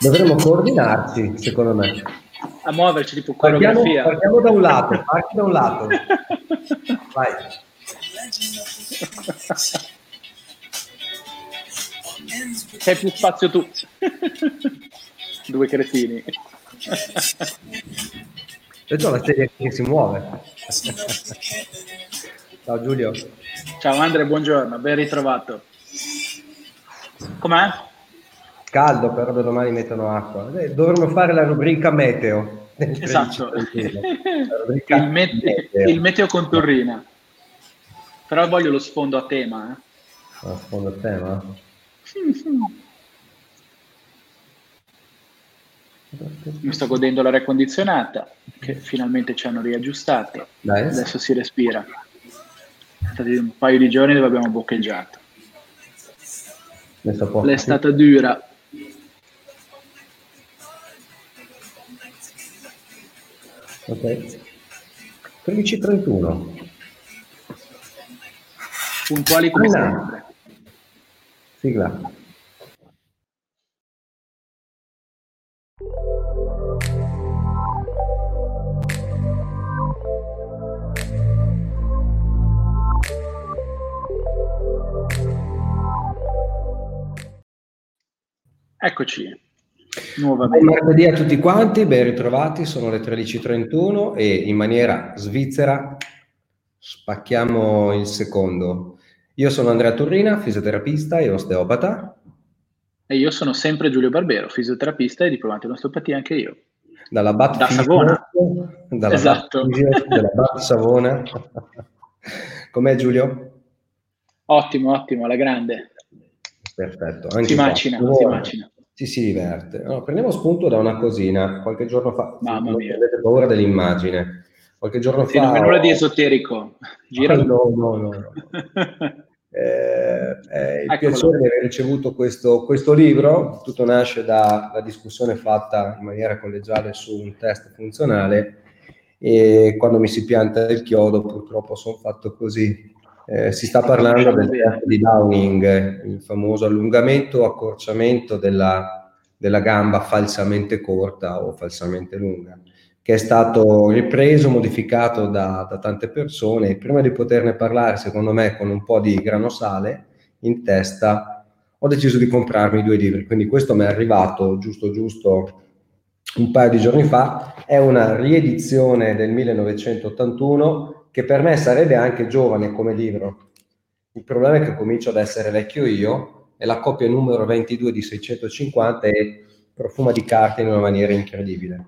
Dovremmo coordinarci, secondo me. A muoverci tipo coreografia. Partiamo, partiamo da un lato, parti da un lato. Vai. C'è più spazio tu. Due cretini. Vedo la serie che si muove. Ciao Giulio. Ciao Andre, buongiorno, ben ritrovato. Com'è? Caldo, però da domani mettono acqua. Eh, dovremmo fare la rubrica meteo. Esatto, rubrica il, met- meteo. il meteo con Torrina. Però voglio lo sfondo a tema. Eh. Lo sfondo a tema? Mi sto godendo l'aria condizionata, che finalmente ci hanno riaggiustato. Dai. Adesso si respira. È un paio di giorni dove abbiamo boccheggiato. L'è stata dura. Ok. 13.31. Puntuali come allora. sempre. Sigla. Eccoci. Buon martedì a tutti quanti, ben ritrovati, sono le 13.31 e in maniera svizzera spacchiamo il secondo. Io sono Andrea Torrina, fisioterapista e osteopata. E io sono sempre Giulio Barbero, fisioterapista e diplomato in osteopatia anche io. Dalla Bat da Savona. Dalla esatto. Bat, dalla Bat Savona. Com'è Giulio? Ottimo, ottimo, alla grande. Perfetto. Anche si macina, qua. si macina. Ci si diverte. No, prendiamo spunto da una cosina. Qualche giorno fa, Mamma mia. avete paura dell'immagine. Qualche giorno sì, fa... Non è nulla di esoterico. Gira. Ah, no, no, no. no. eh, eh, il piacere di aver ricevuto questo, questo, libro. Tutto nasce dalla discussione fatta in maniera collegiale su un test funzionale e quando mi si pianta il chiodo purtroppo sono fatto così eh, si sta parlando del test di Downing, il famoso allungamento o accorciamento della, della gamba falsamente corta o falsamente lunga, che è stato ripreso, modificato da, da tante persone. Prima di poterne parlare, secondo me, con un po' di grano sale in testa, ho deciso di comprarmi due libri. Quindi questo mi è arrivato giusto giusto un paio di giorni fa. È una riedizione del 1981 che per me sarebbe anche giovane come libro. Il problema è che comincio ad essere vecchio io e la copia numero 22 di 650 è profuma di carta in una maniera incredibile.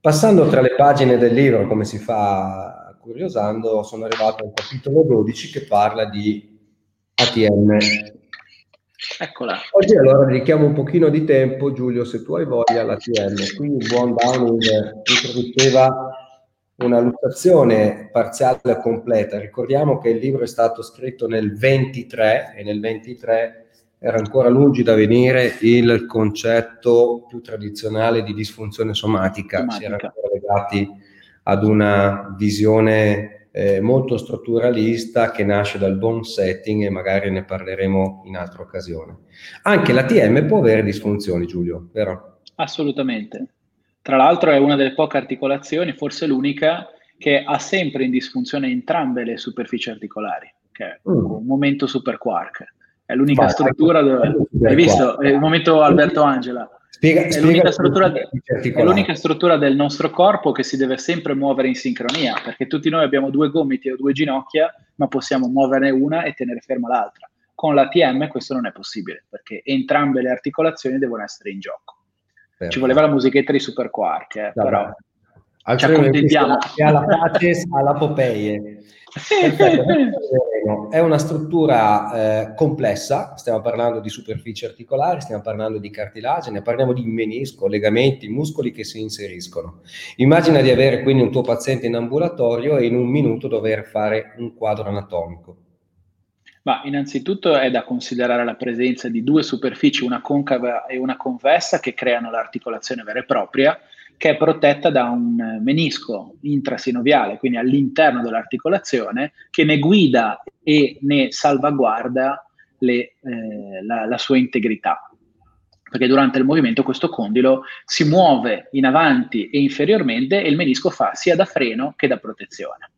Passando tra le pagine del libro, come si fa curiosando, sono arrivato al capitolo 12 che parla di ATM. Eccola. Oggi allora dedichiamo un pochino di tempo, Giulio, se tu hai voglia, all'ATM. Qui il buon Downing introduceva una luttazione parziale o completa. Ricordiamo che il libro è stato scritto nel 23 e nel 23 era ancora lungi da venire il concetto più tradizionale di disfunzione somatica, somatica. si erano legati ad una visione eh, molto strutturalista che nasce dal buon setting e magari ne parleremo in altra occasione. Anche la TM può avere disfunzioni, Giulio, vero? Assolutamente. Tra l'altro è una delle poche articolazioni, forse l'unica, che ha sempre in disfunzione entrambe le superfici articolari, che è mm. un momento super quark. È l'unica Vai, struttura ecco, dove... Hai visto? È il momento Alberto Angela. Spiega, è, l'unica struttura, è l'unica struttura del nostro corpo che si deve sempre muovere in sincronia, perché tutti noi abbiamo due gomiti o due ginocchia, ma possiamo muoverne una e tenere ferma l'altra. Con l'ATM questo non è possibile, perché entrambe le articolazioni devono essere in gioco. Ci voleva la musichetta di Super Quark, eh, però ci accontentiamo. Alla pace, alla Popeye. È una struttura eh, complessa, stiamo parlando di superfici articolari, stiamo parlando di cartilagine, parliamo di menisco, legamenti, muscoli che si inseriscono. Immagina di avere quindi un tuo paziente in ambulatorio e in un minuto dover fare un quadro anatomico. Ma innanzitutto è da considerare la presenza di due superfici, una concava e una convessa, che creano l'articolazione vera e propria, che è protetta da un menisco intrasinoviale, quindi all'interno dell'articolazione, che ne guida e ne salvaguarda le, eh, la, la sua integrità. perché durante il movimento questo condilo si muove in avanti e inferiormente e il menisco fa sia da freno che da protezione.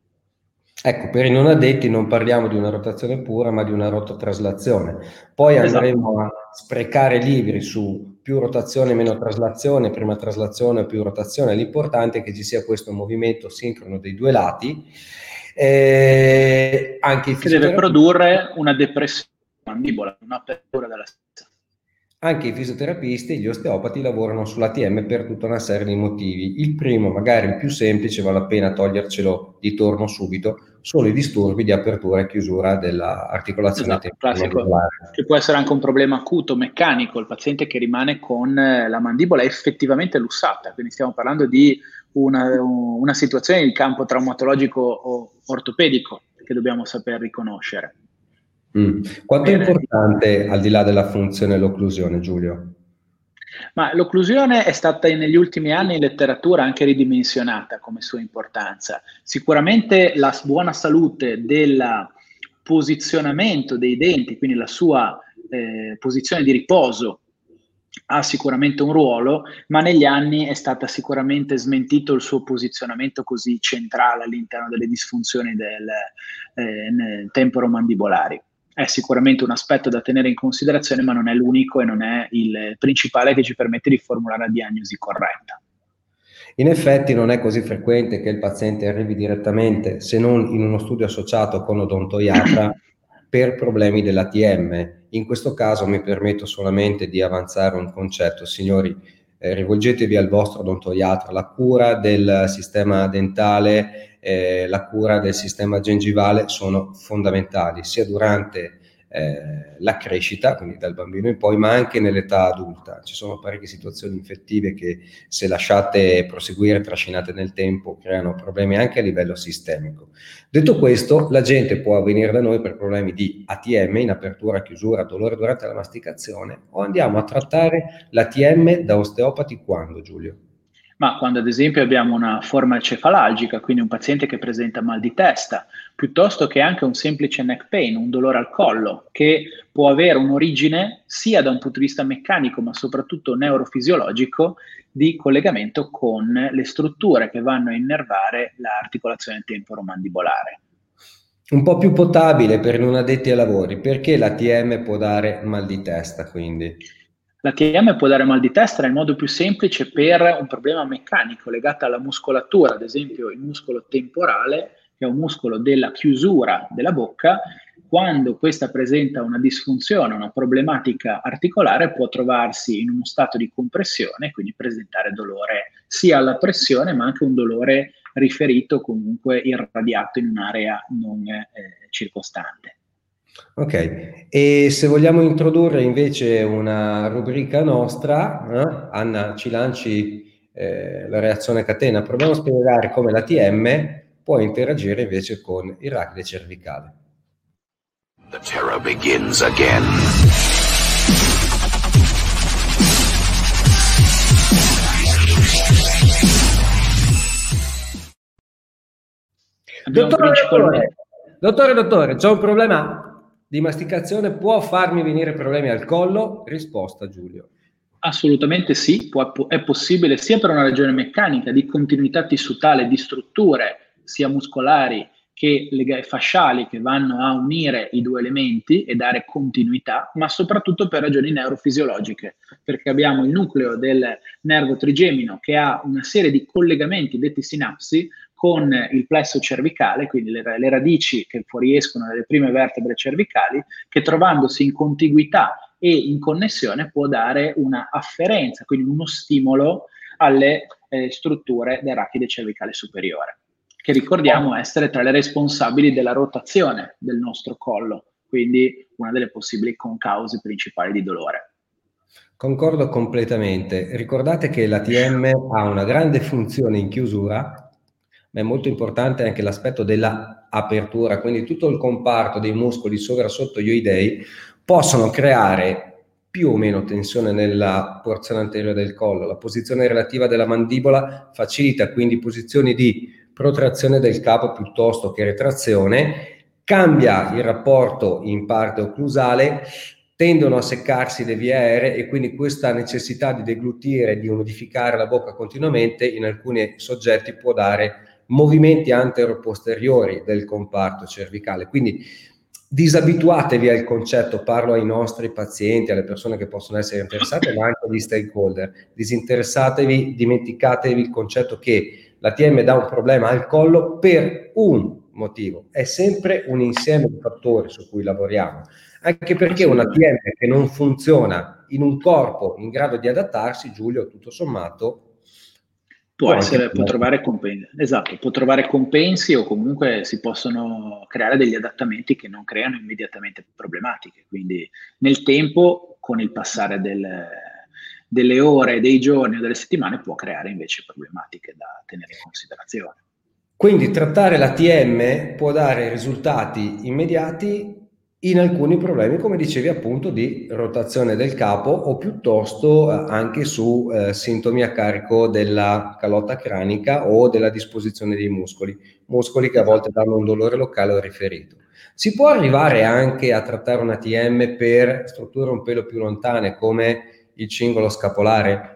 Ecco, per i non addetti non parliamo di una rotazione pura, ma di una rototraslazione. Poi esatto. andremo a sprecare libri su più rotazione, meno traslazione, prima traslazione, più rotazione. L'importante è che ci sia questo movimento sincrono dei due lati. Eh, anche che deve produrre una depressione mandibola, un'apertura della stessa. Anche i fisioterapisti e gli osteopati lavorano sull'ATM per tutta una serie di motivi. Il primo, magari il più semplice, vale la pena togliercelo di torno subito, sono i disturbi di apertura e chiusura dell'articolazione esatto, classico, che può essere anche un problema acuto, meccanico, il paziente che rimane con eh, la mandibola effettivamente lussata, quindi stiamo parlando di una, una situazione di campo traumatologico o ortopedico che dobbiamo saper riconoscere. Mm. Quanto Bene. è importante, al di là della funzione, l'occlusione, Giulio? Ma l'occlusione è stata negli ultimi anni in letteratura anche ridimensionata come sua importanza. Sicuramente la buona salute del posizionamento dei denti, quindi la sua eh, posizione di riposo, ha sicuramente un ruolo, ma negli anni è stato sicuramente smentito il suo posizionamento così centrale all'interno delle disfunzioni del eh, temporomandibolari è sicuramente un aspetto da tenere in considerazione, ma non è l'unico e non è il principale che ci permette di formulare la diagnosi corretta. In effetti non è così frequente che il paziente arrivi direttamente, se non in uno studio associato con odontoiatra, per problemi dell'ATM. In questo caso mi permetto solamente di avanzare un concetto, signori, eh, rivolgetevi al vostro odontoiatra, la cura del sistema dentale eh, la cura del sistema gengivale sono fondamentali sia durante eh, la crescita, quindi dal bambino in poi, ma anche nell'età adulta. Ci sono parecchie situazioni infettive che se lasciate proseguire, trascinate nel tempo, creano problemi anche a livello sistemico. Detto questo, la gente può venire da noi per problemi di ATM, in apertura, chiusura, dolore durante la masticazione, o andiamo a trattare l'ATM da osteopati quando, Giulio? Ma quando ad esempio abbiamo una forma cefalalgica, quindi un paziente che presenta mal di testa, piuttosto che anche un semplice neck pain, un dolore al collo, che può avere un'origine sia da un punto di vista meccanico, ma soprattutto neurofisiologico, di collegamento con le strutture che vanno a innervare l'articolazione temporomandibolare. Un po' più potabile per non addetti ai lavori, perché l'ATM può dare mal di testa quindi? L'ATM può dare mal di testa nel modo più semplice per un problema meccanico legato alla muscolatura, ad esempio il muscolo temporale, che è un muscolo della chiusura della bocca, quando questa presenta una disfunzione, una problematica articolare, può trovarsi in uno stato di compressione quindi presentare dolore sia alla pressione, ma anche un dolore riferito comunque irradiato in un'area non eh, circostante. Ok, e se vogliamo introdurre invece una rubrica nostra, eh? Anna ci lanci eh, la reazione catena, proviamo a spiegare come l'ATM può interagire invece con il rachide cervicale. The terror begins again. Dottore, dottore, dottore, dottore, c'è un problema di masticazione può farmi venire problemi al collo? Risposta Giulio. Assolutamente sì, può, è possibile sia per una ragione meccanica di continuità tissutale di strutture sia muscolari che fasciali che vanno a unire i due elementi e dare continuità, ma soprattutto per ragioni neurofisiologiche, perché abbiamo il nucleo del nervo trigemino che ha una serie di collegamenti detti sinapsi con il plesso cervicale, quindi le, le, radici che fuoriescono dalle prime vertebre cervicali, che trovandosi in contiguità e in connessione può dare una afferenza, quindi uno stimolo alle eh, strutture del rachide cervicale superiore, che ricordiamo essere tra le responsabili della rotazione del nostro collo, quindi una delle possibili concause principali di dolore. Concordo completamente. Ricordate che l'ATM ha una grande funzione in chiusura ma è molto importante anche l'aspetto dell'apertura, quindi tutto il comparto dei muscoli sovra sotto gli oidei possono creare più o meno tensione nella porzione anteriore del collo. La posizione relativa della mandibola facilita quindi posizioni di protrazione del capo piuttosto che retrazione, cambia il rapporto in parte occlusale tendono a seccarsi le vie aeree e quindi questa necessità di deglutire, di umidificare la bocca continuamente in alcuni soggetti può dare movimenti antero-posteriori del comparto cervicale. Quindi disabituatevi al concetto, parlo ai nostri pazienti, alle persone che possono essere interessate, ma anche agli stakeholder. Disinteressatevi, dimenticatevi il concetto che l'ATM dà un problema al collo per un motivo, è sempre un insieme di fattori su cui lavoriamo anche perché una PM che non funziona in un corpo in grado di adattarsi, Giulio, tutto sommato, può, essere, può trovare compensi. Esatto, può trovare compensi o comunque si possono creare degli adattamenti che non creano immediatamente problematiche. Quindi nel tempo, con il passare del, delle ore, dei giorni o delle settimane, può creare invece problematiche da tenere in considerazione. Quindi trattare la TM può dare risultati immediati in alcuni problemi, come dicevi appunto, di rotazione del capo o piuttosto eh, anche su eh, sintomi a carico della calotta cranica o della disposizione dei muscoli, muscoli che a volte danno un dolore locale o riferito. Si può arrivare anche a trattare una TM per strutture un pelo più lontane come il cingolo scapolare?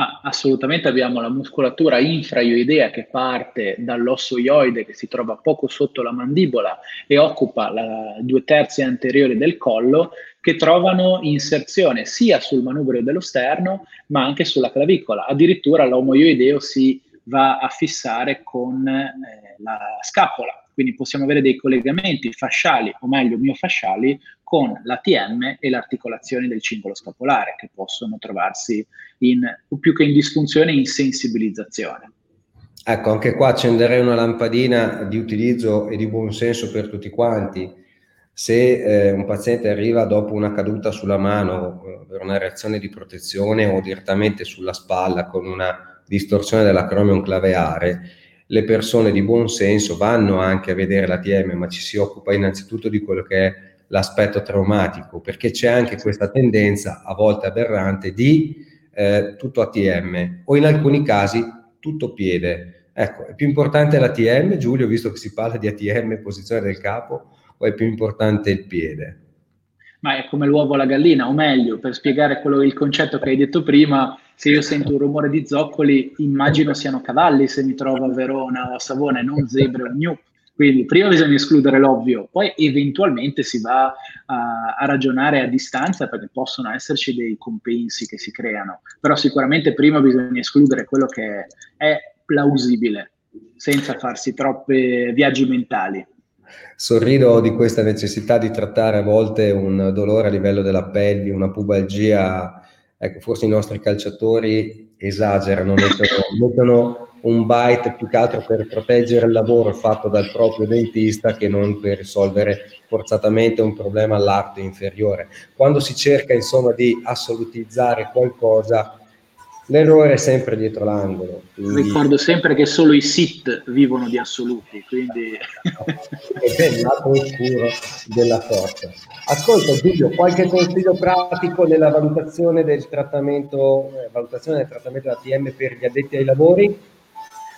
Ma assolutamente abbiamo la muscolatura infraioidea che parte dall'osso ioide che si trova poco sotto la mandibola e occupa la, due terzi anteriori del collo che trovano inserzione sia sul manubrio dello sterno ma anche sulla clavicola. Addirittura l'omoioideo si va a fissare con eh, la scapola quindi possiamo avere dei collegamenti fasciali, o meglio miofasciali, con l'ATM e le articolazioni del cingolo scapolare, che possono trovarsi in, più che in disfunzione, in sensibilizzazione. Ecco, anche qua accenderei una lampadina di utilizzo e di buon senso per tutti quanti. Se eh, un paziente arriva dopo una caduta sulla mano eh, per una reazione di protezione o direttamente sulla spalla con una distorsione dell'acromion claveare, le persone di buon senso vanno anche a vedere l'ATM, ma ci si occupa innanzitutto di quello che è l'aspetto traumatico, perché c'è anche questa tendenza, a volte aberrante, di eh, tutto ATM o in alcuni casi tutto piede. Ecco, è più importante l'ATM, Giulio, visto che si parla di ATM, posizione del capo, o è più importante il piede? Ma è come l'uovo alla gallina, o meglio, per spiegare quello, il concetto che hai detto prima, se io sento un rumore di zoccoli, immagino siano cavalli se mi trovo a Verona o a Savona e non zebre o gnu. Quindi prima bisogna escludere l'ovvio, poi eventualmente si va a, a, ragionare a distanza perché possono esserci dei compensi che si creano, però sicuramente prima bisogna escludere quello che è plausibile, senza farsi troppi viaggi mentali. Sorrido di questa necessità di trattare a volte un dolore a livello della pelvi, una pubalgia ecco, forse i nostri calciatori esagerano, mettono, mettono un byte più che altro per proteggere il lavoro fatto dal proprio dentista che non per risolvere forzatamente un problema all'arte inferiore. Quando si cerca insomma di assolutizzare qualcosa, L'errore è sempre dietro l'angolo. Quindi... Ricordo sempre che solo i SIT vivono di assoluti, quindi... è il lato oscuro della forza. Ascolta Giulio, qualche consiglio pratico nella valutazione del trattamento, eh, valutazione del trattamento ATM per gli addetti ai lavori?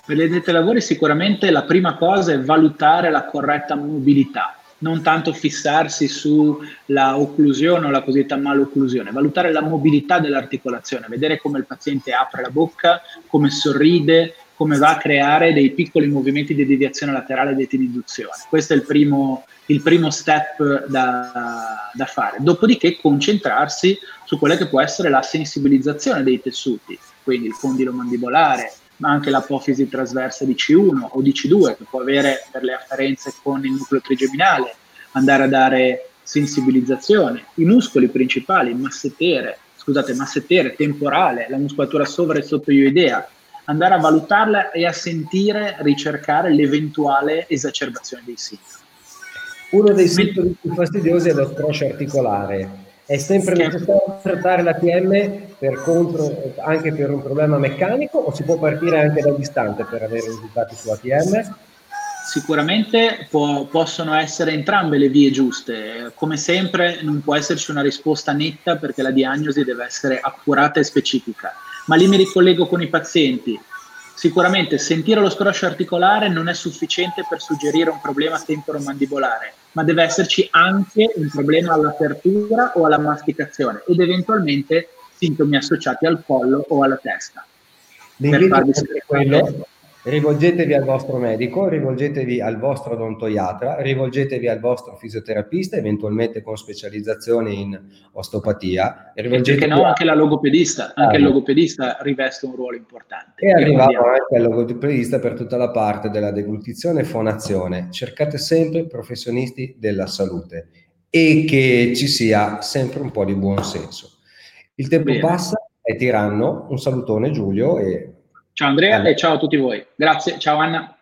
Per gli addetti ai lavori sicuramente la prima cosa è valutare la corretta mobilità non tanto fissarsi sulla occlusione o la cosiddetta malocclusione, valutare la mobilità dell'articolazione, vedere come il paziente apre la bocca, come sorride, come va a creare dei piccoli movimenti di deviazione laterale e di induzione. Questo è il primo, il primo step da, da, fare. Dopodiché concentrarsi su quella che può essere la sensibilizzazione dei tessuti, quindi il condilo mandibolare, ma anche l'apofisi trasversa di C1 o di C2 che può avere per le afferenze con il nucleo trigeminale, andare a dare sensibilizzazione. I muscoli principali, massettere, scusate, massettere, temporale, la muscolatura sovra e sottoioidea, andare a valutarla e a sentire, ricercare l'eventuale esacerbazione dei sintomi. Uno dei sintomi più fastidiosi è lo scroscio articolare è sempre necessario trattare l'ATM per contro, anche per un problema meccanico o si può partire anche da distante per avere risultati su ATM? Sicuramente può, possono essere entrambe le vie giuste. Come sempre non può esserci una risposta netta perché la diagnosi deve essere accurata e specifica. Ma lì mi ricollego con i pazienti. Sicuramente sentire lo scroscio articolare non è sufficiente per suggerire un problema temporomandibolare, ma deve esserci anche un problema all'apertura o alla masticazione ed eventualmente sintomi associati al collo o alla testa. L'invito è quello rivolgetevi al vostro medico, rivolgetevi al vostro odontoiatra, rivolgetevi al vostro fisioterapista, eventualmente con specializzazione in osteopatia. Perché no, anche la logopedista, anche il logopedista riveste un ruolo importante. E arriviamo anche al logopedista per tutta la parte della deglutizione e fonazione. Cercate sempre professionisti della salute e che ci sia sempre un po' di buon senso. Il tempo Bene. passa, è tiranno. Un salutone Giulio e Ciao Andrea Anna. e ciao a tutti voi. Grazie, ciao Anna.